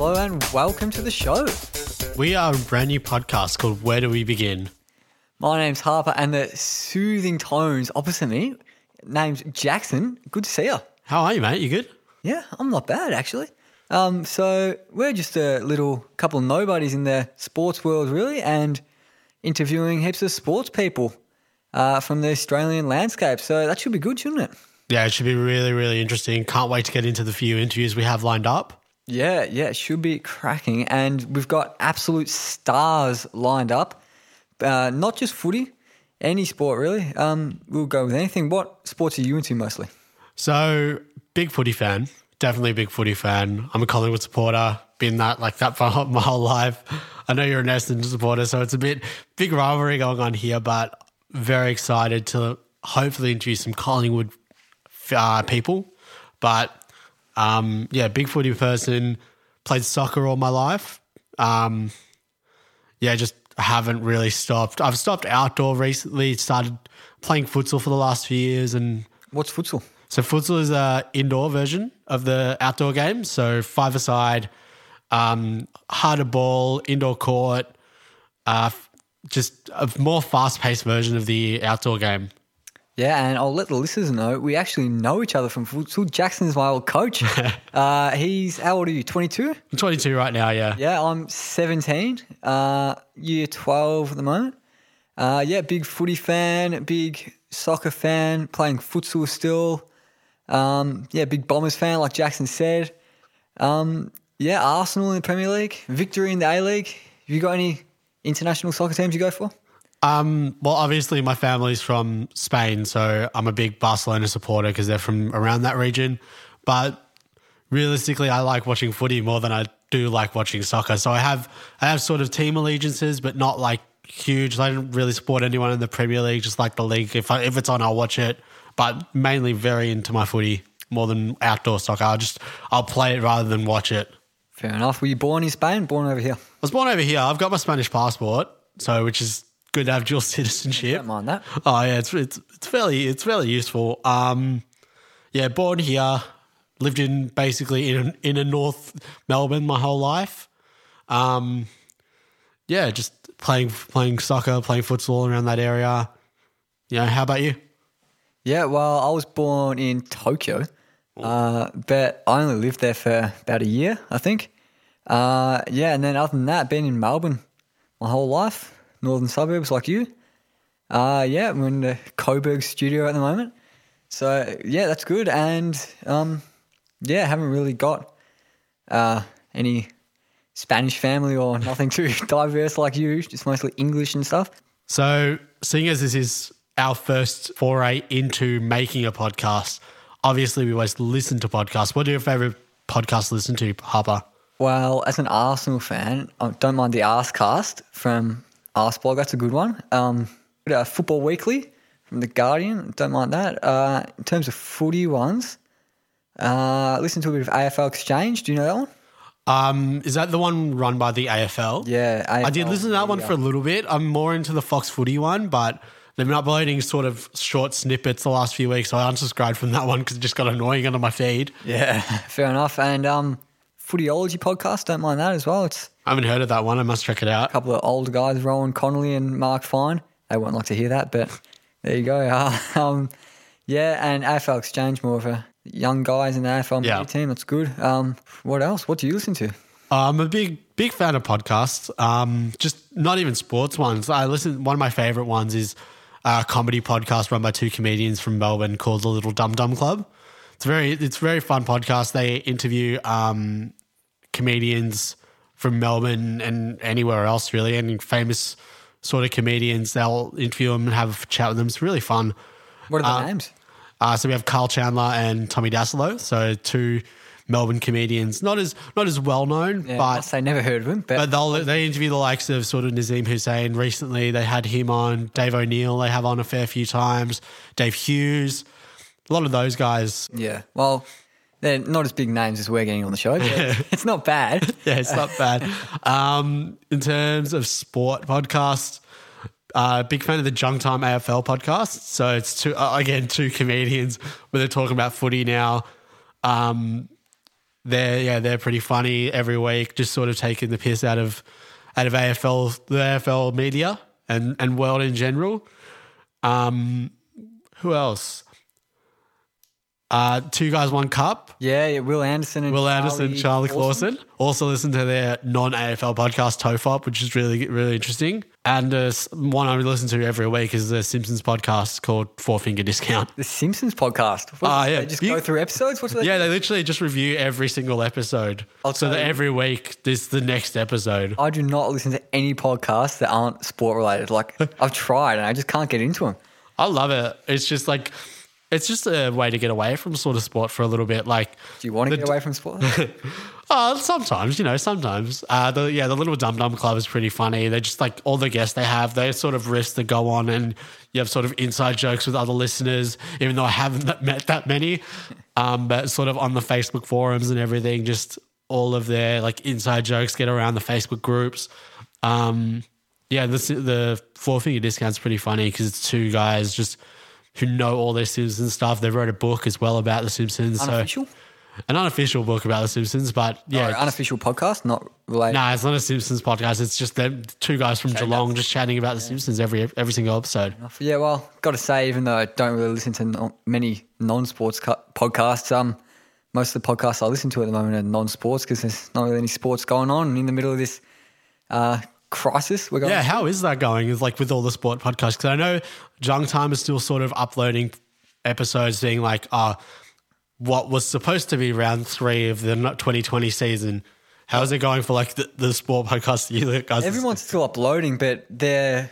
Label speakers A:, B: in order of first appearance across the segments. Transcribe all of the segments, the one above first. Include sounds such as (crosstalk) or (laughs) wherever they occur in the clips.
A: Hello and welcome to the show.
B: We are a brand new podcast called Where Do We Begin?
A: My name's Harper, and the soothing tones opposite me, name's Jackson. Good to see you.
B: How are you, mate? You good?
A: Yeah, I'm not bad actually. Um, so we're just a little couple of nobodies in the sports world, really, and interviewing heaps of sports people uh, from the Australian landscape. So that should be good, shouldn't it?
B: Yeah, it should be really, really interesting. Can't wait to get into the few interviews we have lined up.
A: Yeah, yeah, it should be cracking. And we've got absolute stars lined up. Uh, not just footy, any sport really. Um, we'll go with anything. What sports are you into mostly?
B: So, big footy fan. Definitely a big footy fan. I'm a Collingwood supporter. Been that like that for (laughs) my whole life. I know you're an Essendon supporter, so it's a bit big rivalry going on here. But very excited to hopefully introduce some Collingwood uh, people. But um, yeah, big footy person. Played soccer all my life. Um, yeah, just haven't really stopped. I've stopped outdoor recently. Started playing futsal for the last few years, and
A: What's futsal?
B: so futsal is a indoor version of the outdoor game. So five aside, um, harder ball, indoor court, uh, just a more fast paced version of the outdoor game.
A: Yeah, and I'll let the listeners know we actually know each other from futsal. Jackson's my old coach. (laughs) uh, he's how old are you? Twenty two.
B: I'm 22 right now. Yeah.
A: Yeah, I'm 17, uh, year 12 at the moment. Uh, yeah, big footy fan, big soccer fan, playing futsal still. Um, yeah, big Bombers fan, like Jackson said. Um, yeah, Arsenal in the Premier League, victory in the A League. Have you got any international soccer teams you go for?
B: Um, well, obviously, my family's from Spain, so I'm a big Barcelona supporter because they're from around that region. But realistically, I like watching footy more than I do like watching soccer. So I have I have sort of team allegiances, but not like huge. I don't really support anyone in the Premier League, just like the league. If I, if it's on, I'll watch it. But mainly very into my footy more than outdoor soccer. I'll just I'll play it rather than watch it.
A: Fair enough. Were you born in Spain? Born over here?
B: I was born over here. I've got my Spanish passport, so which is good to have dual (laughs) citizenship.
A: Don't mind that.
B: Oh yeah, it's it's it's fairly it's fairly useful. Um, yeah, born here, lived in basically in in a North Melbourne my whole life. Um, yeah, just playing playing soccer, playing futsal around that area. Yeah, how about you?
A: Yeah, well, I was born in Tokyo, uh, but I only lived there for about a year, I think. Uh, yeah, and then other than that, been in Melbourne my whole life, northern suburbs like you. Uh, yeah, we're in the Coburg studio at the moment. So, yeah, that's good. And, um, yeah, haven't really got uh, any Spanish family or (laughs) nothing too (laughs) diverse like you, just mostly English and stuff.
B: So, seeing as this is our first foray into making a podcast, obviously we always listen to podcasts. What are your favorite podcasts to listen to, Harper?
A: Well, as an Arsenal fan, I don't mind the Arscast from Arsblog. That's a good one. Um, Football Weekly from The Guardian. Don't mind that. Uh, in terms of footy ones, uh, listen to a bit of AFL Exchange. Do you know that one?
B: Um, is that the one run by the AFL?
A: Yeah.
B: I did listen to that one for a little bit. I'm more into the Fox Footy one, but they've been uploading sort of short snippets the last few weeks, so I unsubscribed from that one because it just got annoying under my feed.
A: Yeah, (laughs) fair enough. And um, Footyology podcast. Don't mind that as well. It's
B: I haven't heard of that one. I must check it out.
A: a couple of old guys, Rohan Connolly and Mark Fine. They won't like to hear that, but there you go. (laughs) um, yeah, and AFL Exchange, more of a young guys in the AFL
B: Yeah.
A: team. That's good. Um, what else? What do you listen to?
B: I'm a big, big fan of podcasts. Um, just not even sports ones. I listen. One of my favorite ones is a comedy podcast run by two comedians from Melbourne called the Little Dum Dum Club. It's very, it's a very fun podcast. They interview um, comedians from Melbourne and anywhere else really, and famous sort of comedians. They'll interview them and have a chat with them. It's really fun.
A: What are the names?
B: Uh, so we have Karl Chandler and Tommy Dassalo, so two Melbourne comedians, not as not as well known,
A: Yeah,
B: but
A: I'd never heard of him, but,
B: but they'll they interview the likes of sort of Nazeem Hussain. Recently, they had him on. Dave O'Neill, they have on a fair few times. Dave Hughes, a lot of those guys.
A: yeah. Well, they're not as big names as we're getting on the show. But (laughs) it's not bad. (laughs)
B: Yeah, it's not bad. Um, in terms of sport podcasts, uh, big fan of the Junk Time AFL podcast. So it's two uh, again two comedians where they're talking about footy now. Um, they're yeah they're pretty funny every week, just sort of taking the piss out of out of AFL the AFL media and and world in general. Um, who else? Uh, two guys, one cup.
A: Yeah, yeah, Wil Anderson and
B: Wil Anderson, Charlie Clausen. Also listen to their non AFL podcast Tofop, which is really really interesting. And uh, one I listen to every week is the Simpsons podcast called Four Finger Discount.
A: The Simpsons podcast. What,
B: Ah, yeah.
A: They just
B: You-
A: go through episodes. What's that?
B: Yeah, they literally just review every single episode.
A: I'll
B: so that
A: you-
B: every week there's the next episode.
A: I do not listen to any podcasts that aren't sport related. Like (laughs) I've tried and I just can't get into them.
B: I love it. It's just like it's just a way to get away from sort of sport for a little bit. Like
A: Do you want to
B: The
A: get away from sport? (laughs)
B: Oh, sometimes, you know, sometimes. Uh, the, yeah, the little Dum Dum Club is pretty funny. They're just like all the guests they have, they sort of riffs that go on, and you have sort of inside jokes with other listeners, even though I haven't (laughs) met that many. Um, but sort of on the Facebook forums and everything, just all of their like inside jokes get around the Facebook groups. Um, yeah, the, the four finger discount's pretty funny because it's two guys just who know all their Simpsons stuff. They wrote a book as well about the Simpsons.
A: Unofficial?
B: So an unofficial book about the Simpsons, but yeah,
A: Or unofficial podcast, not related.
B: no, it's not a Simpsons podcast. It's just them two guys from Geelong just chatting about the Simpsons every every single episode.
A: Yeah, well, got to say, even though I don't really listen to no, many non-sports co- podcasts, um, most of the podcasts I listen to at the moment are non-sports because there's not really any sports going on in the middle of this uh, crisis we're going.
B: Yeah, how is that going? Is like with all the sport podcasts? Because I know Junk Time is still sort of uploading episodes, being like, "Ah, what was supposed to be round three of the 2020 season." How is it going for like the, the sport podcast? You guys, (laughs)
A: Everyone's still uploading, but they're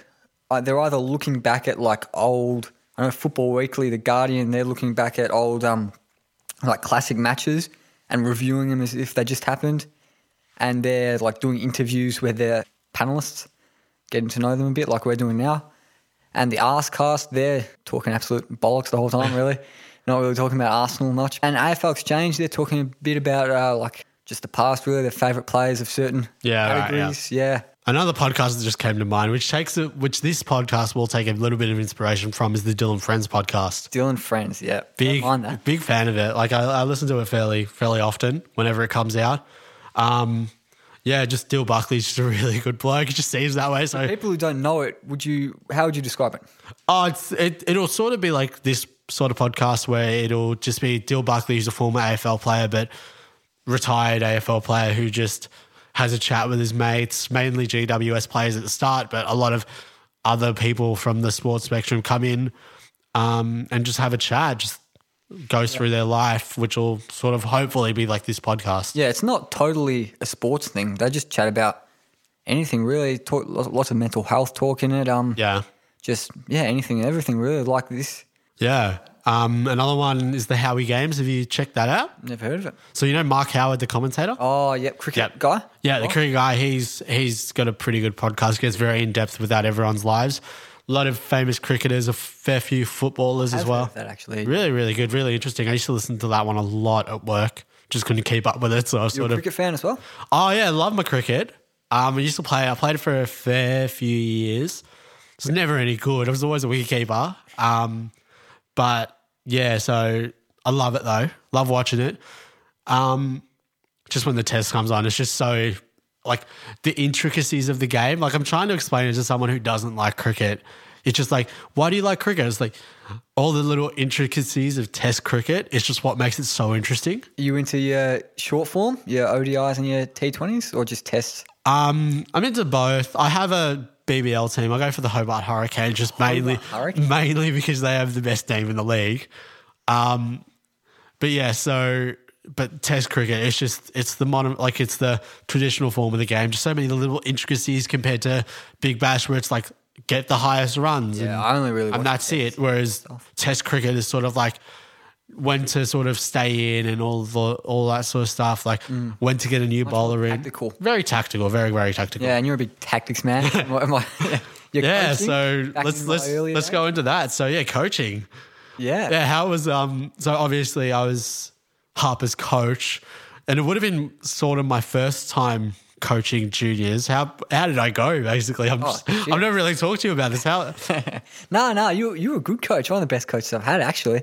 A: uh, they're either looking back at like old. I know Football Weekly, The Guardian. They're looking back at old um like classic matches and reviewing them as if they just happened, and they're like doing interviews where they're panelists, getting to know them a bit, like we're doing now. And the Arscast, they're talking absolute bollocks the whole time, really. (laughs) Not really talking about Arsenal much. And AFL Exchange, they're talking a bit about uh, like just the past, really, their favourite players of certain
B: Yeah, right, yeah.
A: categories. yeah.
B: Another podcast that just came to mind, which takes a, which this podcast will take a little bit of inspiration from, is the Dylan Friends podcast.
A: Dylan Friends, yeah.
B: big big fan of it. Like I, I listen to it fairly fairly often whenever it comes out. Um, yeah, just Dyl Buckley's just a really good bloke. It just seems that way. So
A: People who don't know it, would you? How would you describe it?
B: oh, it's, it it'll sort of be like this sort of podcast where it'll just be Dyl Buckley, who's a former AFL player, but retired AFL player who just has a chat with his mates, mainly GWS players at the start, but a lot of other people from the sports spectrum come in um, and just have a chat, just goes through their life, which will sort of hopefully be like this podcast.
A: Yeah, it's not totally a sports thing. They just chat about anything really. Talk lots of mental health talk in it. Um,
B: Yeah.
A: just yeah, anything and everything really like this.
B: Yeah. Um, another one is the Howie Games. Have you checked that out?
A: Never heard of it.
B: So you know Mark Howard, the commentator?
A: Oh, yep, cricket
B: Yep.
A: guy.
B: Yeah, the
A: Oh,
B: cricket guy. He's he's got a pretty good podcast. Gets very in depth without everyone's lives. A lot of famous cricketers, a fair few footballers as well.
A: that actually.
B: Really, really good, really interesting. I used to listen to that one a lot at work. Just couldn't keep up with it, so I
A: You're
B: sort
A: a
B: of.
A: cricket fan as well.
B: Oh yeah, I love my cricket. Um, I used to play. I played for a fair few years. It was never any good. I was always a wicketkeeper. Um, but yeah, so I love it though. Love watching it. Um, just when the test comes on, it's just so like the intricacies of the game. Like I'm trying to explain it to someone who doesn't like cricket. It's just like, why do you like cricket? It's like all the little intricacies of test cricket. It's just what makes it so interesting.
A: Are you into your short form, your ODIs and your T20s, or just tests?
B: Um, I'm into both. I have a BBL team. I go for the Hobart Hurricanes just mainly,
A: Hurricanes?
B: mainly because they have the best team in the league. Um, but yeah, so but Test cricket, it's just it's the modern, like it's the traditional form of the game. Just so many little intricacies compared to Big Bash, where it's like get the highest runs.
A: Yeah,
B: and,
A: I only really
B: and that's it. Whereas Test cricket is sort of like when to sort of stay in and all the all that sort of stuff. Like when to get a new bowler in.
A: Mm. tactical.
B: Very tactical. Very very tactical.
A: Yeah, and you're a big tactics man. (laughs) Am am I- (laughs) you're
B: Yeah, so let's let's let's
A: days?
B: go into that. So yeah, coaching.
A: Yeah,
B: Yeah, how was um so obviously I was Harper's coach and it would have been sort of my first time coaching juniors. How how did I go basically? I'm just,
A: Oh.
B: I've never really talked to you about this. How (laughs)
A: no, no, you you were a good coach. One of the best coaches I've had, actually.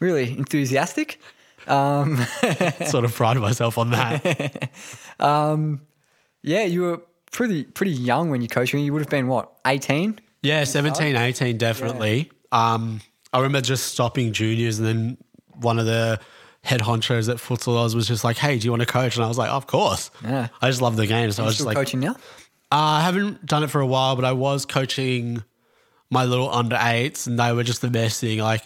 A: Really enthusiastic. Um, (laughs)
B: sort of pride myself on that. (laughs)
A: yeah, you were pretty pretty young when you coached. me. You would have been what, eighteen?
B: Yeah, 17, 18, definitely. Um, I remember just stopping juniors and then one of the head honchos at Futsal was just like, hey, do you want to coach? And I was like, of course.
A: Yeah.
B: I just love the game. So I was just like,
A: coaching now?
B: Uh, I haven't done it for a while, but I was coaching my little under eights, and they were just the best thing. Like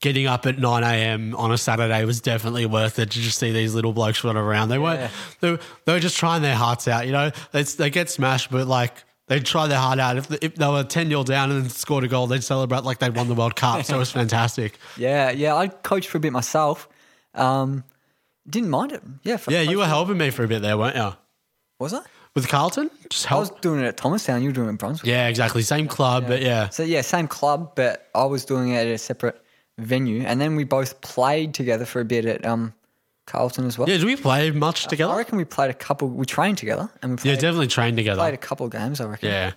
B: getting up at nine a.m. on a Saturday was definitely worth it to just see these little blokes run around. They weren't they, were- they were just trying their hearts out. You know, they they get smashed, but like. They'd try their heart out. If, the, if they were 10 0 down and scored a goal, they'd celebrate like they'd won the World Cup. So it was (laughs) fantastic.
A: Yeah, yeah. I coached for a bit myself. Um, didn't mind it. Yeah. For
B: Yeah, you were helping me for a bit there, weren't you?
A: Was I?
B: With Carlton? Just
A: I was doing it at Thomastown. You were doing it in Brunswick.
B: Yeah, exactly. Same club, but yeah.
A: So yeah, same club, but I was doing it at a separate venue, and then we both played together for a bit at um, Carlton as well.
B: Yeah, did we play much together?
A: I reckon we played a couple. We trained together, and we played, Yeah,
B: definitely trained together.
A: played a couple games. I reckon.
B: Yeah.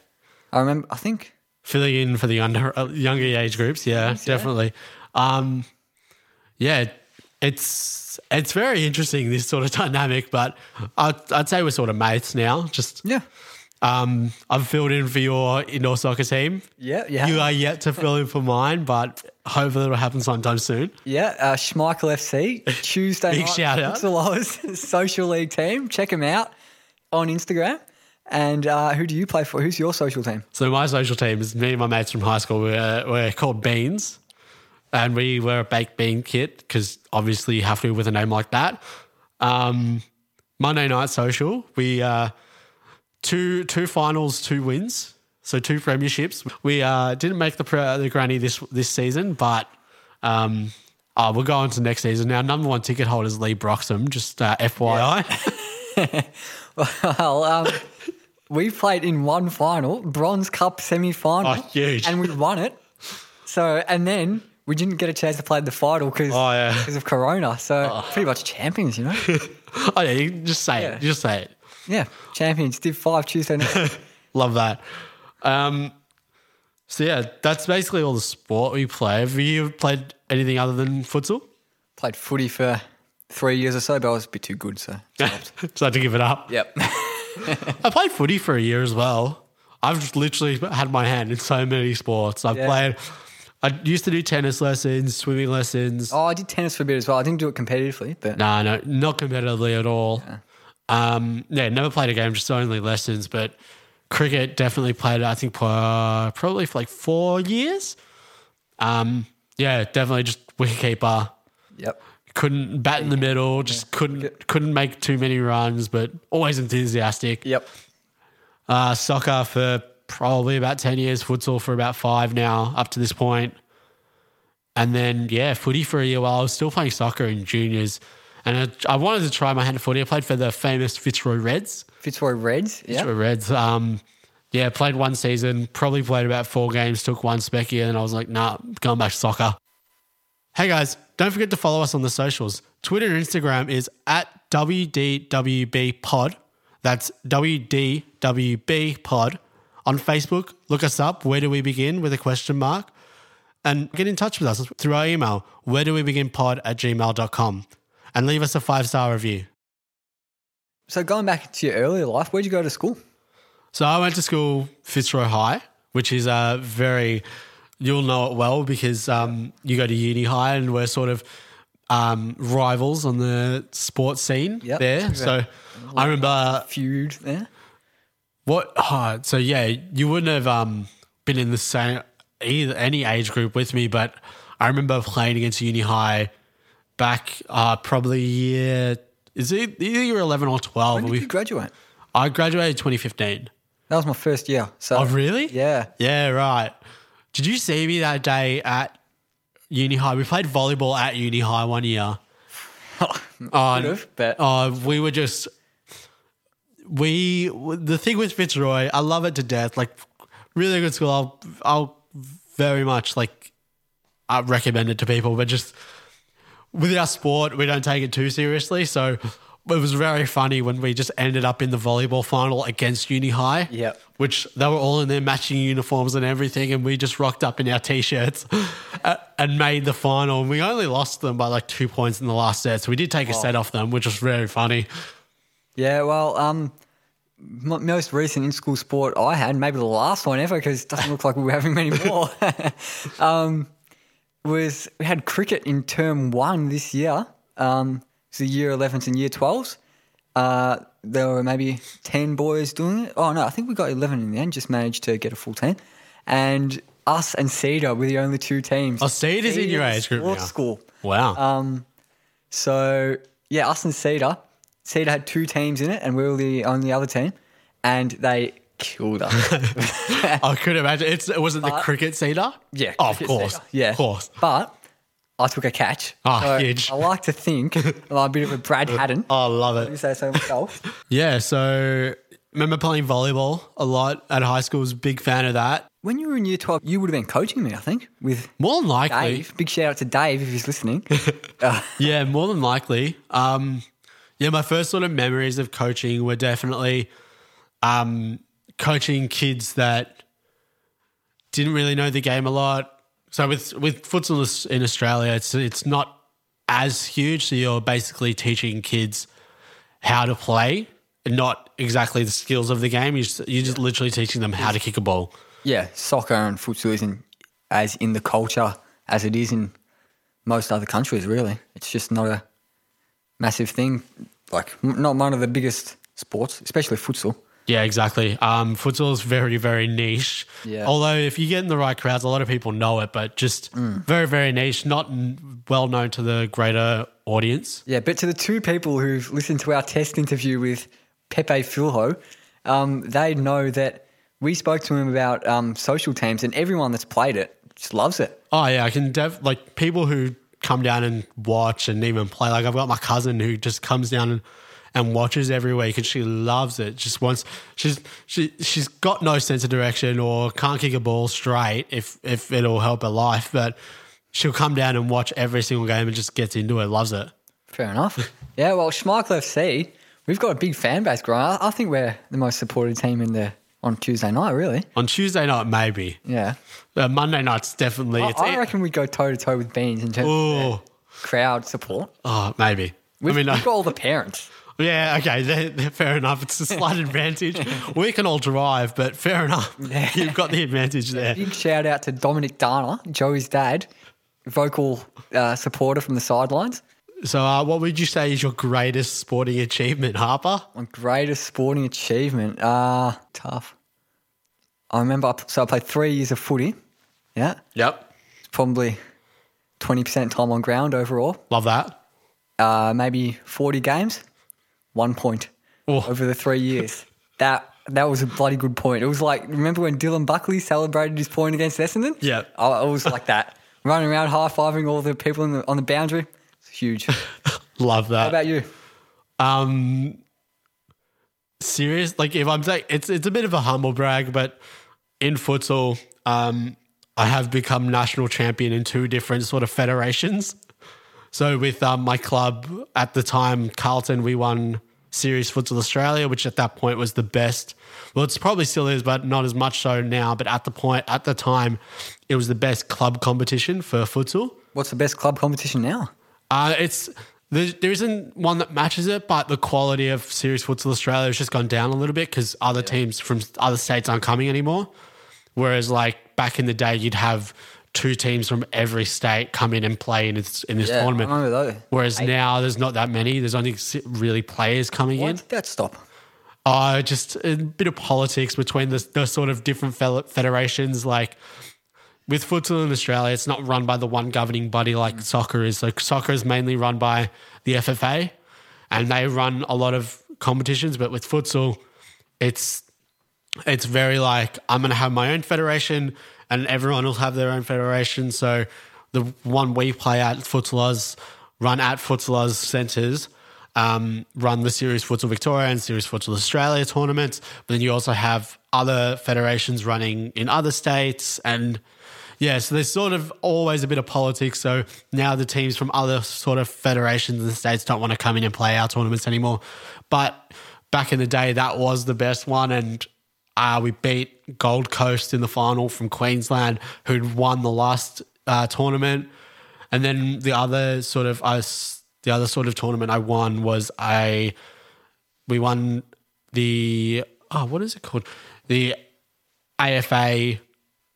A: I remember. I think.
B: filling in for the under uh, younger age groups. Yeah, definitely. Um, yeah, it's it's very interesting this sort of dynamic, but I'd, I'd say we're sort of mates now. Just
A: Yeah.
B: um, I've filled in for your indoor soccer team.
A: Yeah. Yeah.
B: You are yet to fill in for mine, but hopefully it'll happen sometime soon.
A: Yeah, uh, Schmeichel FC Tuesday
B: Big
A: night.
B: shout out.
A: Futsal (laughs) social league team. Check them out on Instagram. And uh, who do you play for? Who's your social team?
B: So my social team is me and my mates from high school. We're, we're called Beans, and we were a baked bean kit because obviously you have to with a name like that. Um, Monday night social, we uh, two two finals, two wins, so two premierships. We uh, didn't make the pre- the granny this this season, but um, oh, we'll go on to next season. Now, number one ticket holder is Lee Broxham. Just uh, FYI. (laughs)
A: Well, um, we played in one final, Bronze Cup semi final.
B: Oh, huge.
A: And we won it. So, and then we didn't get a chance to play the final because
B: Oh, yeah.
A: of Corona. So, pretty much champions, you know? (laughs)
B: oh yeah, you just say
A: Yeah.
B: it. Just say it.
A: yeah, champions. Did five Tuesday night. (laughs)
B: Love that. Um, so yeah, that's basically all the sport we play. Have you played anything other than futsal?
A: Played footy for three years or so, but I was a bit too good. So, (laughs)
B: Just had to give it up.
A: yep.
B: I played footy for a year as well. I've just literally had my hand in so many sports. I've
A: Yeah.
B: played. I used to do tennis lessons, swimming lessons.
A: oh, I did tennis for a bit as well. I didn't do it competitively, but
B: No, no, not competitively at all. Um, yeah, never played a game, just only lessons. But cricket definitely played. I think uh, probably for like four years. Um, yeah, definitely just wicketkeeper.
A: yep.
B: Couldn't bat in the middle. Just couldn't couldn't make too many runs, but always enthusiastic.
A: Yep.
B: Uh, soccer for probably about 10 years, futsal for about five now, up to this point. And then, yeah, footy for a year while I was still playing soccer in juniors. And I, I wanted to try my hand at footy. I played for the famous Fitzroy Reds.
A: Fitzroy Reds. Yeah.
B: Fitzroy Reds. Um, yeah, played one season, probably played about four games, took one specky, and I was like, nah, going back to soccer. Hey guys, don't forget to follow us on the socials. Twitter and Instagram is at WDWB Pod. That's WDWB Pod. On Facebook, look us up. Where do we begin with a question mark? And get in touch with us through our email, where do we begin pod at gmail.com. And leave us a five star review.
A: So going back to your earlier life, where'd you go to school?
B: So I went to school Fitzroy High, which is a very you'll know it well because um, you go to uni high and we're sort of um, rivals on the sports scene
A: Yep.
B: there. So I remember
A: Feud there.
B: What. Oh, so yeah, you wouldn't have um, been in the same either any age group with me, but I remember playing against uni high back uh, probably year. Is it either year eleven or twelve?
A: When did
B: We-
A: you graduate?
B: I graduated twenty fifteen.
A: That was my first year. So
B: Oh, really?
A: Yeah.
B: Yeah, right. Did you see me that day at uni high? We played volleyball at uni high one year. (laughs) Oh,
A: have, but
B: oh, we were just we the thing with Fitzroy. I love it to death. Like really good school. I'll I'll very much like I recommend it to people, but just with our sport, we don't take it too seriously. So it was very funny when we just ended up in the volleyball final against Uni High.
A: Yep.
B: Which they were all in their matching uniforms and everything, and we just rocked up in our t-shirts. (laughs) uh, and made the final. And we only lost them by like two points in the last set. So we did take a set off them, which was very funny.
A: Yeah, well, um, m- most recent in school sport I had, maybe the last one ever, because it doesn't look like we were having many more. (laughs) um, was we had cricket in term one this year. Um, so year 11s and year 12s. Uh, there were maybe 10 boys doing it. Oh, no, I think we got 11 in the end, just managed to get a full team. And us and Cedar were the only two teams.
B: Oh, Cedar's in your age group now.
A: School.
B: Wow.
A: Um, so yeah, us and Cedar. Cedar had two teams in it, and we were the only other team, and they killed us. (laughs)
B: I could imagine. It's, it wasn't the
A: but-
B: cricket cedar?
A: yeah,
B: Oh, of
A: cricket
B: course.
A: Cedar. yeah,
B: Of course.
A: But I took a catch.
B: Ah, huge.
A: I like to think (laughs) I'm a bit of a Brad Haddin.
B: Oh, I love it.
A: You
B: it.
A: say so myself.
B: Yeah. So remember playing volleyball a lot at high school. Was a big fan of that.
A: when you were in year twelve, you would have been coaching me, I think, with
B: More than likely.
A: Dave. Big shout out to Dave if he's listening. Uh, (laughs)
B: Yeah, more than likely. Um, yeah, my first sort of memories of coaching were definitely um, coaching kids that didn't really know the game a lot. So with with futsal in Australia, it's it's not as huge. So you're basically teaching kids how to play, and not exactly the skills of the game. You're just, you're just literally teaching them how to kick a ball.
A: yeah, soccer and futsal isn't as in the culture as it is in most other countries. Really, it's just not a massive thing. Like not one of the biggest sports, especially futsal.
B: Yeah, exactly. Um, futsal is very, very niche.
A: Yeah.
B: Although if you get in the right crowds, a lot of people know it, but just
A: Mm.
B: very, very niche, not n- well known to the greater audience.
A: Yeah, but to the two people who've listened to our test interview with Pepe Filho, um, they know that we spoke to him about um, social teams, and everyone that's played it just loves it.
B: Oh yeah, I can def like people who come down and watch and even play. Like I've got my cousin who just comes down and, and watches every week, and she loves it. Just wants she's she she's got no sense of direction or can't kick a ball straight if if it'll help her life, but she'll come down and watch every single game and just gets into it, loves it.
A: Fair enough. yeah, well, Schmeichel FC, we've got a big fan base growing. I, I think we're the most supported team in the on Tuesday night. Really?
B: On Tuesday night, maybe.
A: Yeah.
B: Uh, Monday night's definitely.
A: I,
B: it's
A: I reckon we go toe to toe with Beans in terms of
B: Oh,
A: crowd support.
B: oh, maybe.
A: We've,
B: I mean,
A: we've got all the parents.
B: yeah, okay, (laughs) they're- they're fair enough. It's a slight (laughs) advantage. We can all drive, but fair enough. (laughs) You've got the advantage there.
A: Big shout out to Dominic Dana, Joey's dad, vocal uh, supporter from the sidelines.
B: So, uh, what would you say is your greatest sporting achievement, Harper?
A: My greatest sporting achievement. Uh, tough. I remember, I, so I played three years of footy. Yeah.
B: Yep.
A: Probably 20% time on ground overall.
B: Love that.
A: Uh, maybe 40 games, one point
B: Oh.
A: over the three years. that that was a bloody good point. It was like, remember when Dylan Buckley celebrated his point against Essendon?
B: Yeah.
A: I, I was like that. (laughs) Running around, high fiving all the people in the, on the boundary. Huge. (laughs)
B: Love that.
A: How about you?
B: Um, serious? Like if I'm saying it's it's a bit of a humble brag, but in futsal, um, I have become national champion in two different sort of federations. So with um, my club at the time, Carlton, we won Series Futsal Australia, which at that point was the best. Well, it's probably still is, but not as much so now. But at the point, at the time, it was the best club competition for futsal.
A: What's the best club competition now?
B: Uh, it's there, there isn't one that matches it, but the quality of Series Futsal Australia has just gone down a little bit because other teams from other states aren't coming anymore. Whereas, like back in the day, you'd have two teams from every state come in and play in this, in this
A: Yeah,
B: tournament.
A: I remember those.
B: Whereas now there's not that many. There's only really players coming
A: Why
B: in.
A: did that stop?
B: Uh, just a bit of politics between the, the sort of different federations. Like with futsal in Australia, it's not run by the one governing body like soccer is. Like soccer is mainly run by the FFA, and they run a lot of competitions. But with futsal, it's it's very like I'm going to have my own federation, and everyone will have their own federation. So the one we play at Futsal Oz run at Futsal Oz centres. Um, run the Series Futsal Victoria and Series Futsal Australia tournaments, but then you also have other federations running in other states, and yeah, so there's sort of always a bit of politics. So now the teams from other sort of federations and states don't want to come in and play our tournaments anymore. But back in the day, that was the best one, and uh, we beat Gold Coast in the final from Queensland, who'd won the last uh, tournament, and then the other sort of I s- the other sort of tournament I won was I we won the oh what is it called the AFA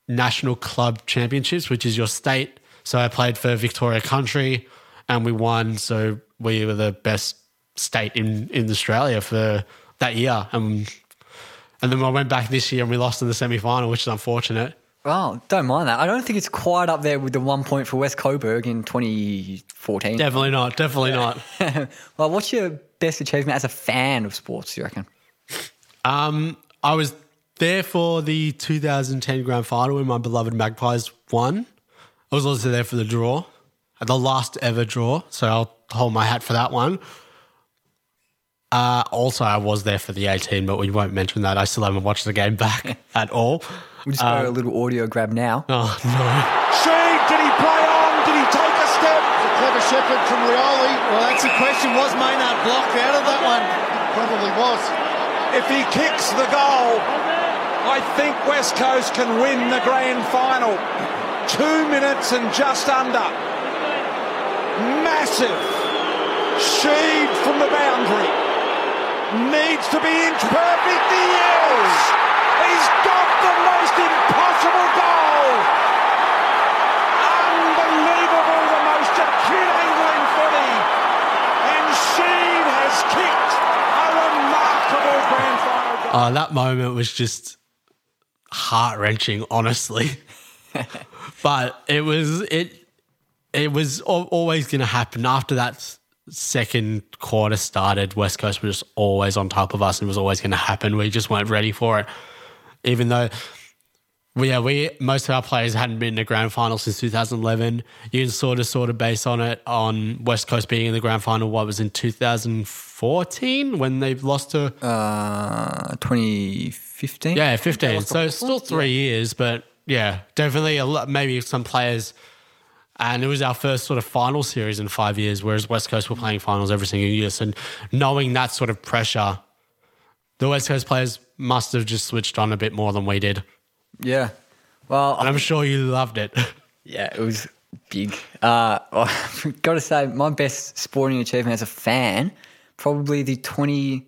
B: National Club Championships, which is your state. So I played for Victoria Country, and we won. So we were the best state in in Australia for that year. And and then I went back this year and we lost in the semi final, which is unfortunate.
A: Well, don't mind that. I don't think it's quite up there with the one point for West Coburg in 2014.
B: Definitely not. Definitely not. (laughs)
A: well, what's your best achievement as a fan of sports, do you reckon?
B: Um, I was there for the 2010 grand final when my beloved Magpies won. I was also there for the draw, the last ever draw. So I'll hold my hat for that one. Uh, also, I was there for the 18, but we won't mention that. I still haven't watched the game back (laughs) at all.
A: We'll just go a little audio grab now.
B: Oh, no.
C: Sheed, did he play on? Did he take a step?
D: A clever shepherd from Rioli.
C: Well, that's the question. Was Maynard blocked out of that one?
D: Probably was.
C: If he kicks the goal, I think West Coast can win the grand final. Two minutes and just under. Massive. Sheed from the boundary. Needs to be inch perfect. He is. He's got the most impossible goal. Unbelievable. The most acute angle in footy. And Sheed has kicked a remarkable grand final goal.
B: Uh, that moment was just heart wrenching, honestly. (laughs) but it was it it was always going to happen after that second quarter started. West Coast was just always on top of us, and it was always going to happen. We just weren't ready for it, even though. Well, Yeah, we most of our players hadn't been in the grand final since 2011. You can sort of sort of base on it on West Coast being in the grand final. What was in 2014 when they lost to
A: Uh, 2015?
B: yeah, 15. So it's still three years, but yeah, definitely a lot, maybe some players. And it was our first sort of final series in five years, whereas West Coast were playing finals every single year. So knowing that sort of pressure, the West Coast players must have just switched on a bit more than we did.
A: Yeah. Well,
B: And I'm sure you loved it. (laughs)
A: Yeah, it was big. Uh, (laughs) I've got to say, my best sporting achievement as a fan, probably the 20,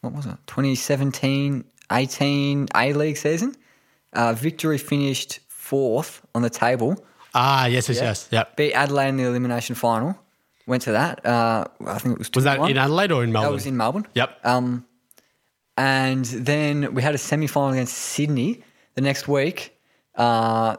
A: what was it, 2017 18 A League season. Uh, victory finished fourth on the table,
B: ah, yes, yes, yes. Yep.
A: beat Adelaide in the elimination final. Went to that. Uh, I think it was
B: Was that
A: 2-1.
B: in Adelaide or in Melbourne?
A: That was in Melbourne.
B: Yep.
A: Um, and then we had a semi final against Sydney the next week. Uh,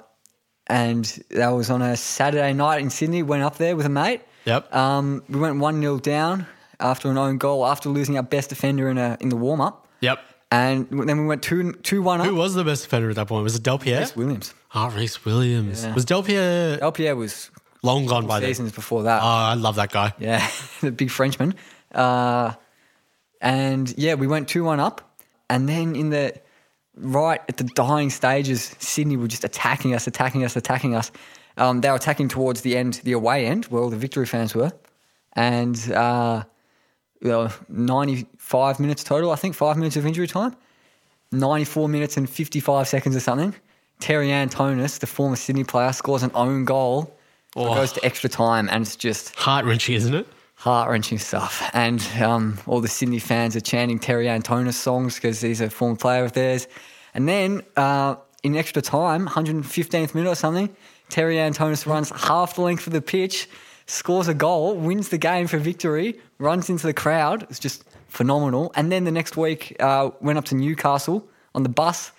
A: and that was on a Saturday night in Sydney. Went up there with a mate.
B: Yep.
A: Um, we went 1 0 down after an own goal after losing our best defender in, a, in the warm up.
B: yep.
A: And then we went 2 2 1 up.
B: Who was the best defender at that point? Was it Del Pierre?
A: Rhys Williams.
B: Ah, Rhys Williams.
A: Yeah.
B: Was Delpierre
A: LPA was
B: long gone by then?
A: seasons before that.
B: Oh, I love that guy.
A: Yeah, (laughs) the big Frenchman. Uh, and yeah, we went 2 1 up. And then in the right at the dying stages, Sydney were just attacking us, attacking us, attacking us. Um, they were attacking towards the end, the away end, where all the victory fans were. And uh, there were 95 minutes total, I think, five minutes of injury time. 94 minutes and 55 seconds or something. Terry Antonis, the former Sydney player, scores an own goal.
B: Oh.
A: It goes to extra time, and it's just
B: Heart wrenching, isn't it?
A: Heart wrenching stuff. And um, all the Sydney fans are chanting Terry Antonis songs because he's a former player of theirs. And then uh, in extra time, 115th minute or something, Terry Antonis runs half the length of the pitch, scores a goal, wins the game for victory, runs into the crowd. It's just phenomenal. And then the next week, uh, went up to Newcastle on the bus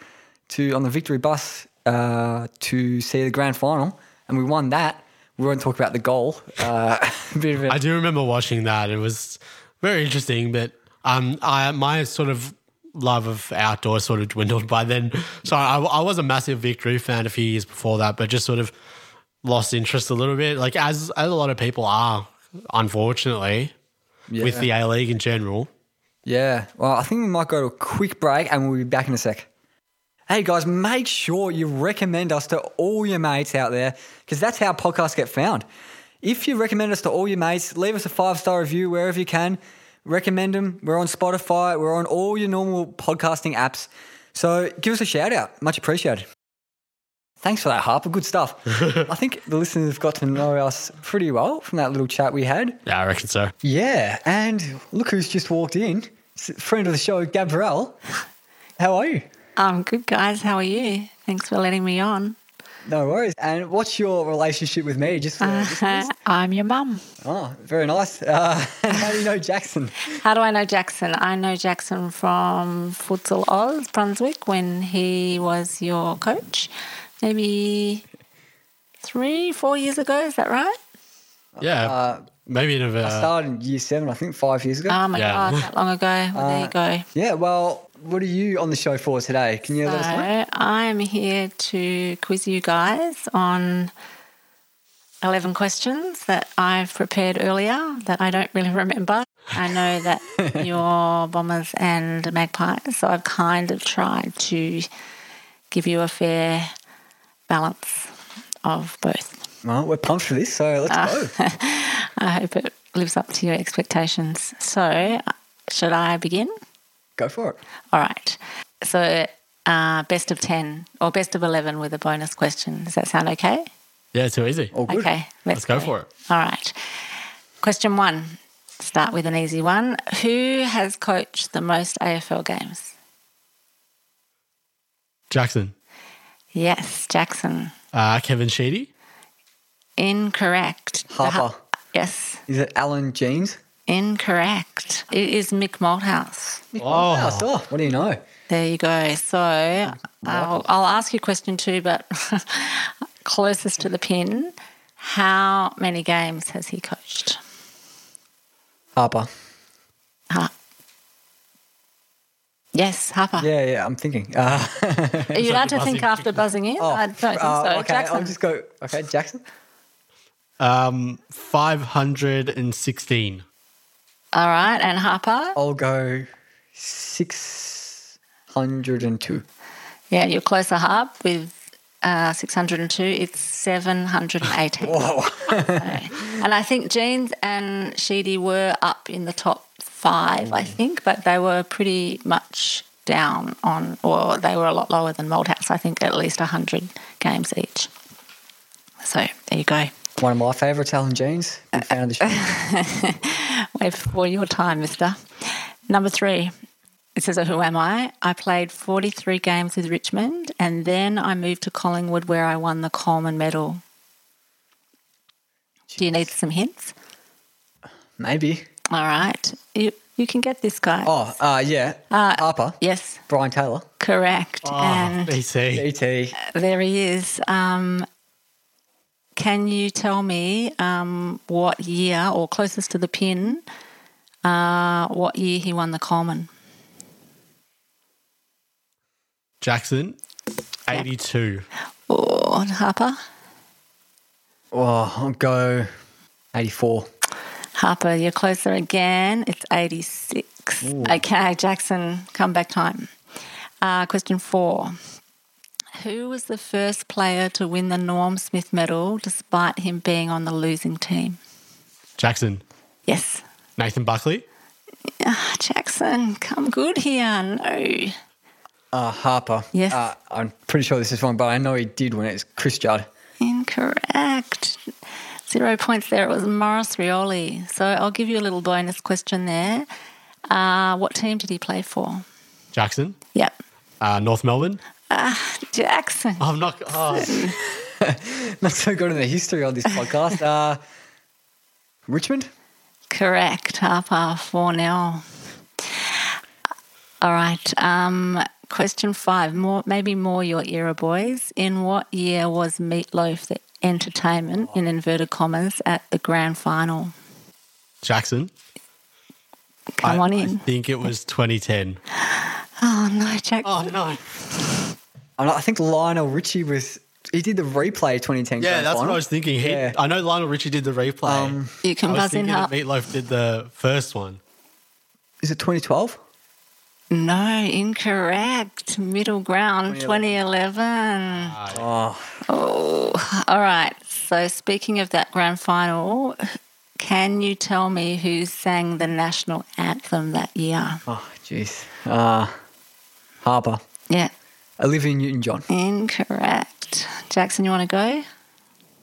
A: to on the victory bus uh, to see the grand final, and we won that. We won't talk about the goal. Uh, (laughs) bit of a,
B: I do remember watching that. It was very interesting, but um, I my sort of love of outdoor sort of dwindled by then. So I, I was a massive Victory fan a few years before that, but just sort of lost interest a little bit, like as as a lot of people are, unfortunately, with the A League in general.
A: Yeah. Well, I think we might go to a quick break and we'll be back in a sec. Hey guys, make sure you recommend us to all your mates out there because that's how podcasts get found. If you recommend us to all your mates, leave us a five star review wherever you can. Recommend them. We're on Spotify, we're on all your normal podcasting apps. So give us a shout out. Much appreciated. Thanks for that, Harper. Good stuff. (laughs) I think the listeners have got to know us pretty well from that little chat we had.
B: Yeah, I reckon so.
A: Yeah, and look who's just walked in. Friend of the show, Gabrielle. How are you?
E: I'm good, guys. How are you? Thanks for letting me on.
A: No worries. And what's your relationship with me? Just for listeners? (laughs)
E: I'm your mum.
A: Oh, very nice. Uh, (laughs) how do you know Jackson? (laughs)
E: How do I know Jackson? I know Jackson from Futsal Oz, Brunswick, when he was your coach, maybe three, four years ago. Is that right?
B: Yeah,
A: Uh,
B: maybe in a.
A: I
B: Uh,
A: started in year seven, I think, five years ago.
E: Oh my
B: Yeah.
E: God, that long ago. Well, there you go.
A: yeah, well, what are you on the show for today? Can you let us know?
E: I'm here to quiz you guys on 11 questions that I've prepared earlier that I don't really (laughs) remember. I know that (laughs) you're Bombers and Magpies, so I've kind of tried to give you a fair balance of both.
A: Well, we're pumped for this, so let's uh, go. (laughs)
E: I hope it lives up to your expectations. So, should I begin?
A: Go for it.
E: All right. So, uh, best of 10 or best of 11 with a bonus question. Does that sound okay?
B: yeah, too easy.
A: All good.
E: Okay,
B: Let's go for it.
E: All right. Question one. Start with an easy one. Who has coached the most AFL games?
B: Jackson.
E: Yes, Jackson.
B: Uh, Kevin Sheedy.
E: Incorrect.
A: Harper.
E: hu- yes,
A: Is it Alan Jeans?
E: Incorrect. It is Mick Malthouse.
A: Oh, oh, what do you know?
E: There you go. So I'll, I'll ask you a question too, but (laughs) closest to the pin. How many games has he coached?
A: Harper.
E: Har- yes, Harper.
A: Yeah, yeah, I'm thinking. Uh, (laughs)
E: Are you allowed to think after buzzing in?
A: oh,
E: I don't think
A: uh,
E: so.
A: Okay,
E: Jackson.
A: I'll just go. Okay, Jackson.
B: Um, 516.
E: All right, and Harper.
A: I'll go 602.
E: Yeah, you're closer, Harp, with uh, 602. It's 718. (laughs)
A: Whoa.
E: and I think Jeans and Sheedy were up in the top five, I think, but they were pretty much down on, or they were a lot lower than Malthouse. I think at least 100 games each. So there you go.
A: One of my favourites, Alan Jeans. Big fan of the show. (laughs)
E: Wait for your time, mister. Number three. It says, Who am I? I played 43 games with Richmond and then I moved to Collingwood where I won the Coleman medal. Do you need some hints?
A: Maybe.
E: All right. You, you can get this guy.
A: Oh, uh, yeah. Harper.
E: Yes,
A: Brian Taylor.
E: correct.
B: Oh,
E: and
B: BC.
A: BT.
E: there he is. Um, can you tell me um, what year, or closest to the pin, uh, what year he won the Coleman?
B: Jackson. 82.
E: Or Harper?
A: Oh, I'll go 84.
E: Harper, you're closer again. It's 86. Okay, Jackson, come back time. Uh, question four. Who was the first player to win the Norm Smith medal despite him being on the losing team?
B: Jackson.
E: Yes.
B: Nathan Buckley.
E: Ah, Jackson, come good here. No.
A: Uh, Harper.
E: Yes.
A: Uh, I'm pretty sure this is wrong, but I know he did when it's Chris Judd.
E: Incorrect. Zero points there. It was Maurice Rioli. So I'll give you a little bonus question there. Uh, what team did he play for?
B: Jackson.
E: Yep.
B: Uh, North Melbourne.
E: Jackson.
B: Oh, I'm not. Oh,
A: Not so good in the history on this podcast. Uh, Richmond?
E: Correct. Harper 4 0. All right. Um, question five. More, maybe more your era, boys. In what year was Meatloaf the entertainment, in inverted commas, at the grand final?
B: Jackson.
E: Come
B: I,
E: on
B: I think it was 2010. (gasps)
E: Oh, no, Jackson.
B: Oh, no.
A: I I think Lionel Richie was. He did the replay 2010.
B: Yeah,
A: grand
B: that's what. I was thinking. He,
A: Yeah.
B: I know Lionel Richie did the replay.
A: Um,
E: you can
B: I was
E: buzz in,
B: thinking that
E: Harp.
B: Meatloaf did the first one.
A: Is it 2012?
E: No, incorrect. Middle ground, 2011.
A: Oh,
E: Oh, all right. So, speaking of that grand final, can you tell me who sang the national anthem that year?
A: oh, jeez. Uh, Harper.
E: Yeah,
A: Olivia Newton John.
E: incorrect. Jackson, you want to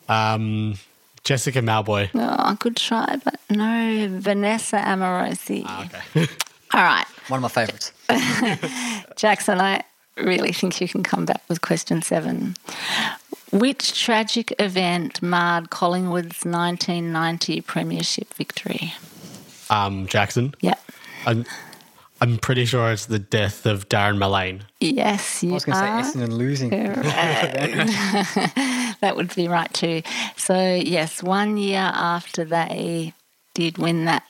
E: go?
B: Um, Jessica Mauboy.
E: Oh, good try, but no. Vanessa Amorosi.
B: Ah, okay. (laughs)
E: All right.
A: One of my favourites. (laughs)
E: Jackson, I really think you can come back with question seven. Which tragic event marred Collingwood's 1990 Premiership victory?
B: um, Jackson.
E: Yep.
B: I'm, I'm pretty sure it's the death of Darren Millane.
E: Yes, you
A: I was going to say
E: are.
A: Essendon losing. (laughs)
E: that would be right too. So, yes, one year after they did win that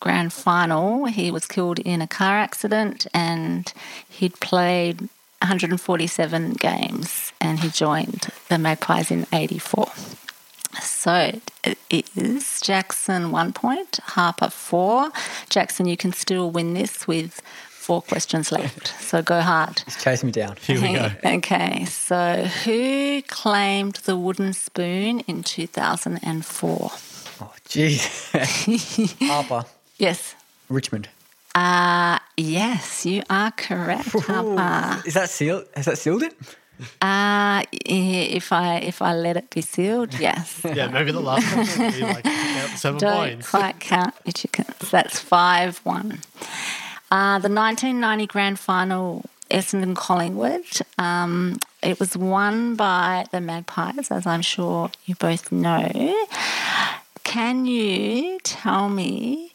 E: grand final, he was killed in a car accident and he'd played 147 games and he joined the Magpies in 84. So it is Jackson one point, Harper four. Jackson, you can still win this with four questions (laughs) left. So go hard.
A: Just chase me down.
B: Here we go. (laughs)
E: Okay, so who claimed the wooden spoon in 2004?
A: Oh, jeez. (laughs) Harper,
E: Yes.
A: Richmond.
E: Uh, yes, you are correct, Harper.
A: Is that sealed? Has that sealed it? (laughs)
E: Uh, if I if I let it be sealed, yes. (laughs)
B: Yeah, maybe the last one be like count (laughs) seven
E: Don't
B: points.
E: quite count your chickens. That's 5 1. Uh, the 1990 grand final, Essendon Collingwood, um, it was won by the Magpies, as I'm sure you both know. Can you tell me,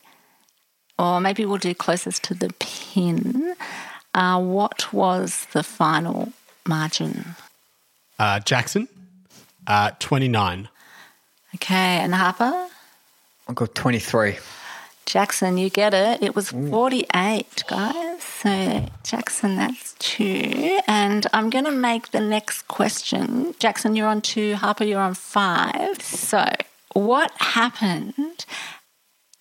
E: or maybe we'll do closest to the pin, uh, what was the final margin?
B: Uh, Jackson, uh, 29.
E: Okay, and Harper?
A: I've got 23.
E: Jackson, you get it. It was 48, guys. So, Jackson, that's two. And I'm going to make the next question. Jackson, you're on two. Harper, you're on five. So, what happened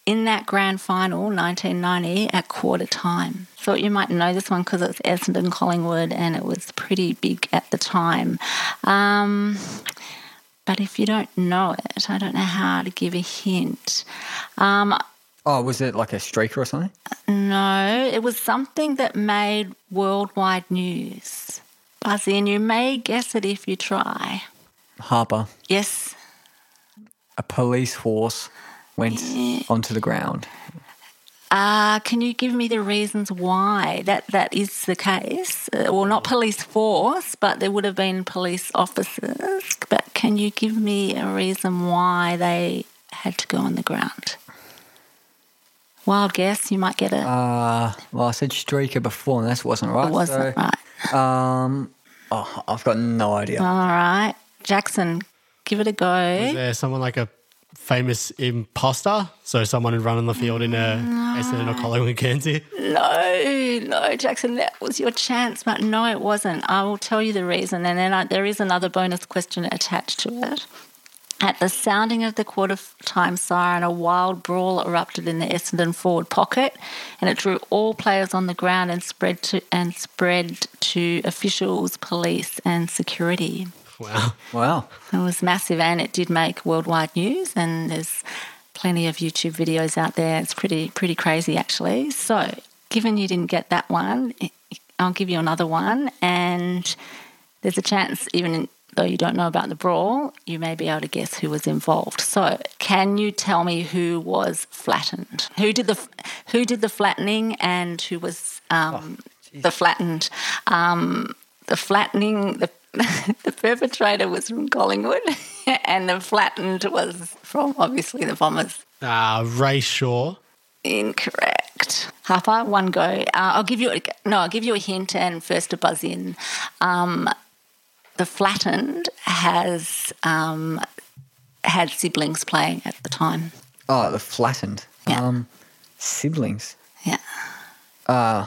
E: in that grand final, 1990, at quarter time? Thought you might know this one because it's Essendon Collingwood and it was pretty big at the time. Um, but if you don't know it, I don't know how to give a hint. Um,
A: Oh, was it like a streaker or something?
E: no, it was something that made worldwide news. Buzz in, you may guess it if you try.
A: Harper,
E: Yes,
A: a police horse went onto the ground.
E: Uh, can you give me the reasons why that, that is the case? Uh, well, not police force, but there would have been police officers. But can you give me a reason why they had to go on the ground? Wild guess, you might get it.
A: Uh, well, I said streaker before, and that wasn't right.
E: it wasn't
A: so,
E: right.
A: Um, oh, I've got no idea.
E: All right. Jackson, give it a go.
B: Is there someone like a famous imposter? So someone who'd run on the field in a mm. Essendon or Collingwood Guernsey?
E: No, no, Jackson, that was your chance, but no, it wasn't. I will tell you the reason, and then I, there is another bonus question attached to it. At the sounding of the quarter time siren, a wild brawl erupted in the Essendon forward pocket, and it drew all players on the ground and spread to and spread to officials, police, and security.
B: Wow.
A: Wow.
E: It was massive and it did make worldwide news and there's plenty of YouTube videos out there. It's pretty pretty crazy actually. So, given you didn't get that one, I'll give you another one and there's a chance even though you don't know about the brawl, you may be able to guess who was involved. So, can you tell me who was flattened? Who did the who did the flattening and who was um, the flattened? Um, the flattening the (laughs) the perpetrator was from Collingwood, (laughs) and the flattened was from obviously the Bombers.
B: Uh, Ray Shaw.
E: Incorrect. Harper, one go. Uh, I'll give you a, no. I'll give you a hint and first to buzz in. Um, the flattened has um, had siblings playing at the time.
A: Oh, the flattened.
E: Yeah.
A: Um, siblings.
E: Yeah.
A: Uh,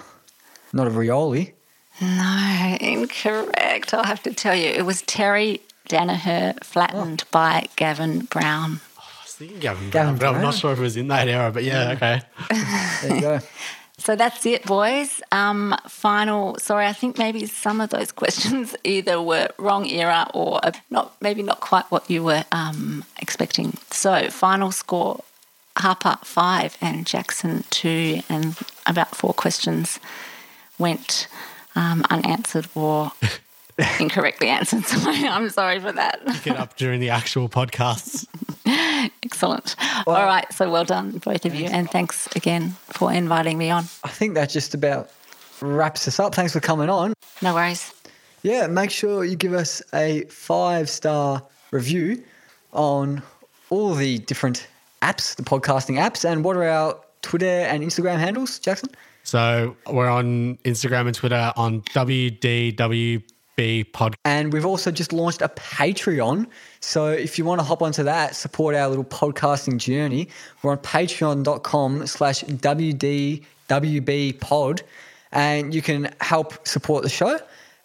A: not a Rioli.
E: No, incorrect. I'll have to tell you. It was Terry Daniher flattened by Gavin Brown.
B: I was thinking Gavin,
A: Gavin
B: Brown, but I'm not sure if it was in that era, but yeah, okay. (laughs)
A: There you go.
E: So that's it, boys. Um, final. Sorry, I think maybe some of those (laughs) questions either were wrong era or not, maybe not quite what you were um, expecting. So final score: Harper five and Jackson two, and about four questions went um, unanswered or (laughs) incorrectly answered. (laughs) So I'm sorry for that.
B: Get up during the actual podcasts. (laughs)
E: Excellent. All right. So well done, both of you. And thanks again for inviting me on.
A: I think that just about wraps us up. Thanks for coming on.
E: No worries.
A: Yeah, make sure you give us a five star review on all the different apps, the podcasting apps. And what are our Twitter and Instagram handles, Jackson?
B: So we're on Instagram and Twitter on WDWB Pod.
A: And we've also just launched a Patreon. So if you want to hop onto that, support our little podcasting journey, we're on patreon.com slash WDWB pod. And you can help support the show.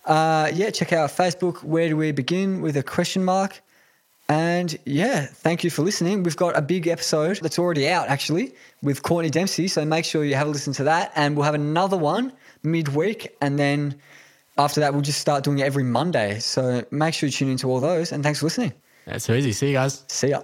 A: Uh, yeah, check out Facebook, Where Do We Begin with a question mark. And yeah, thank you for listening. We've got a big episode that's already out actually with Courtney Dempsey. So make sure you have a listen to that. And we'll have another one midweek. And then after that, we'll just start doing it every Monday. So make sure you tune into all those. And thanks for listening.
B: That's so easy. See you guys.
A: See ya.